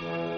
Thank you.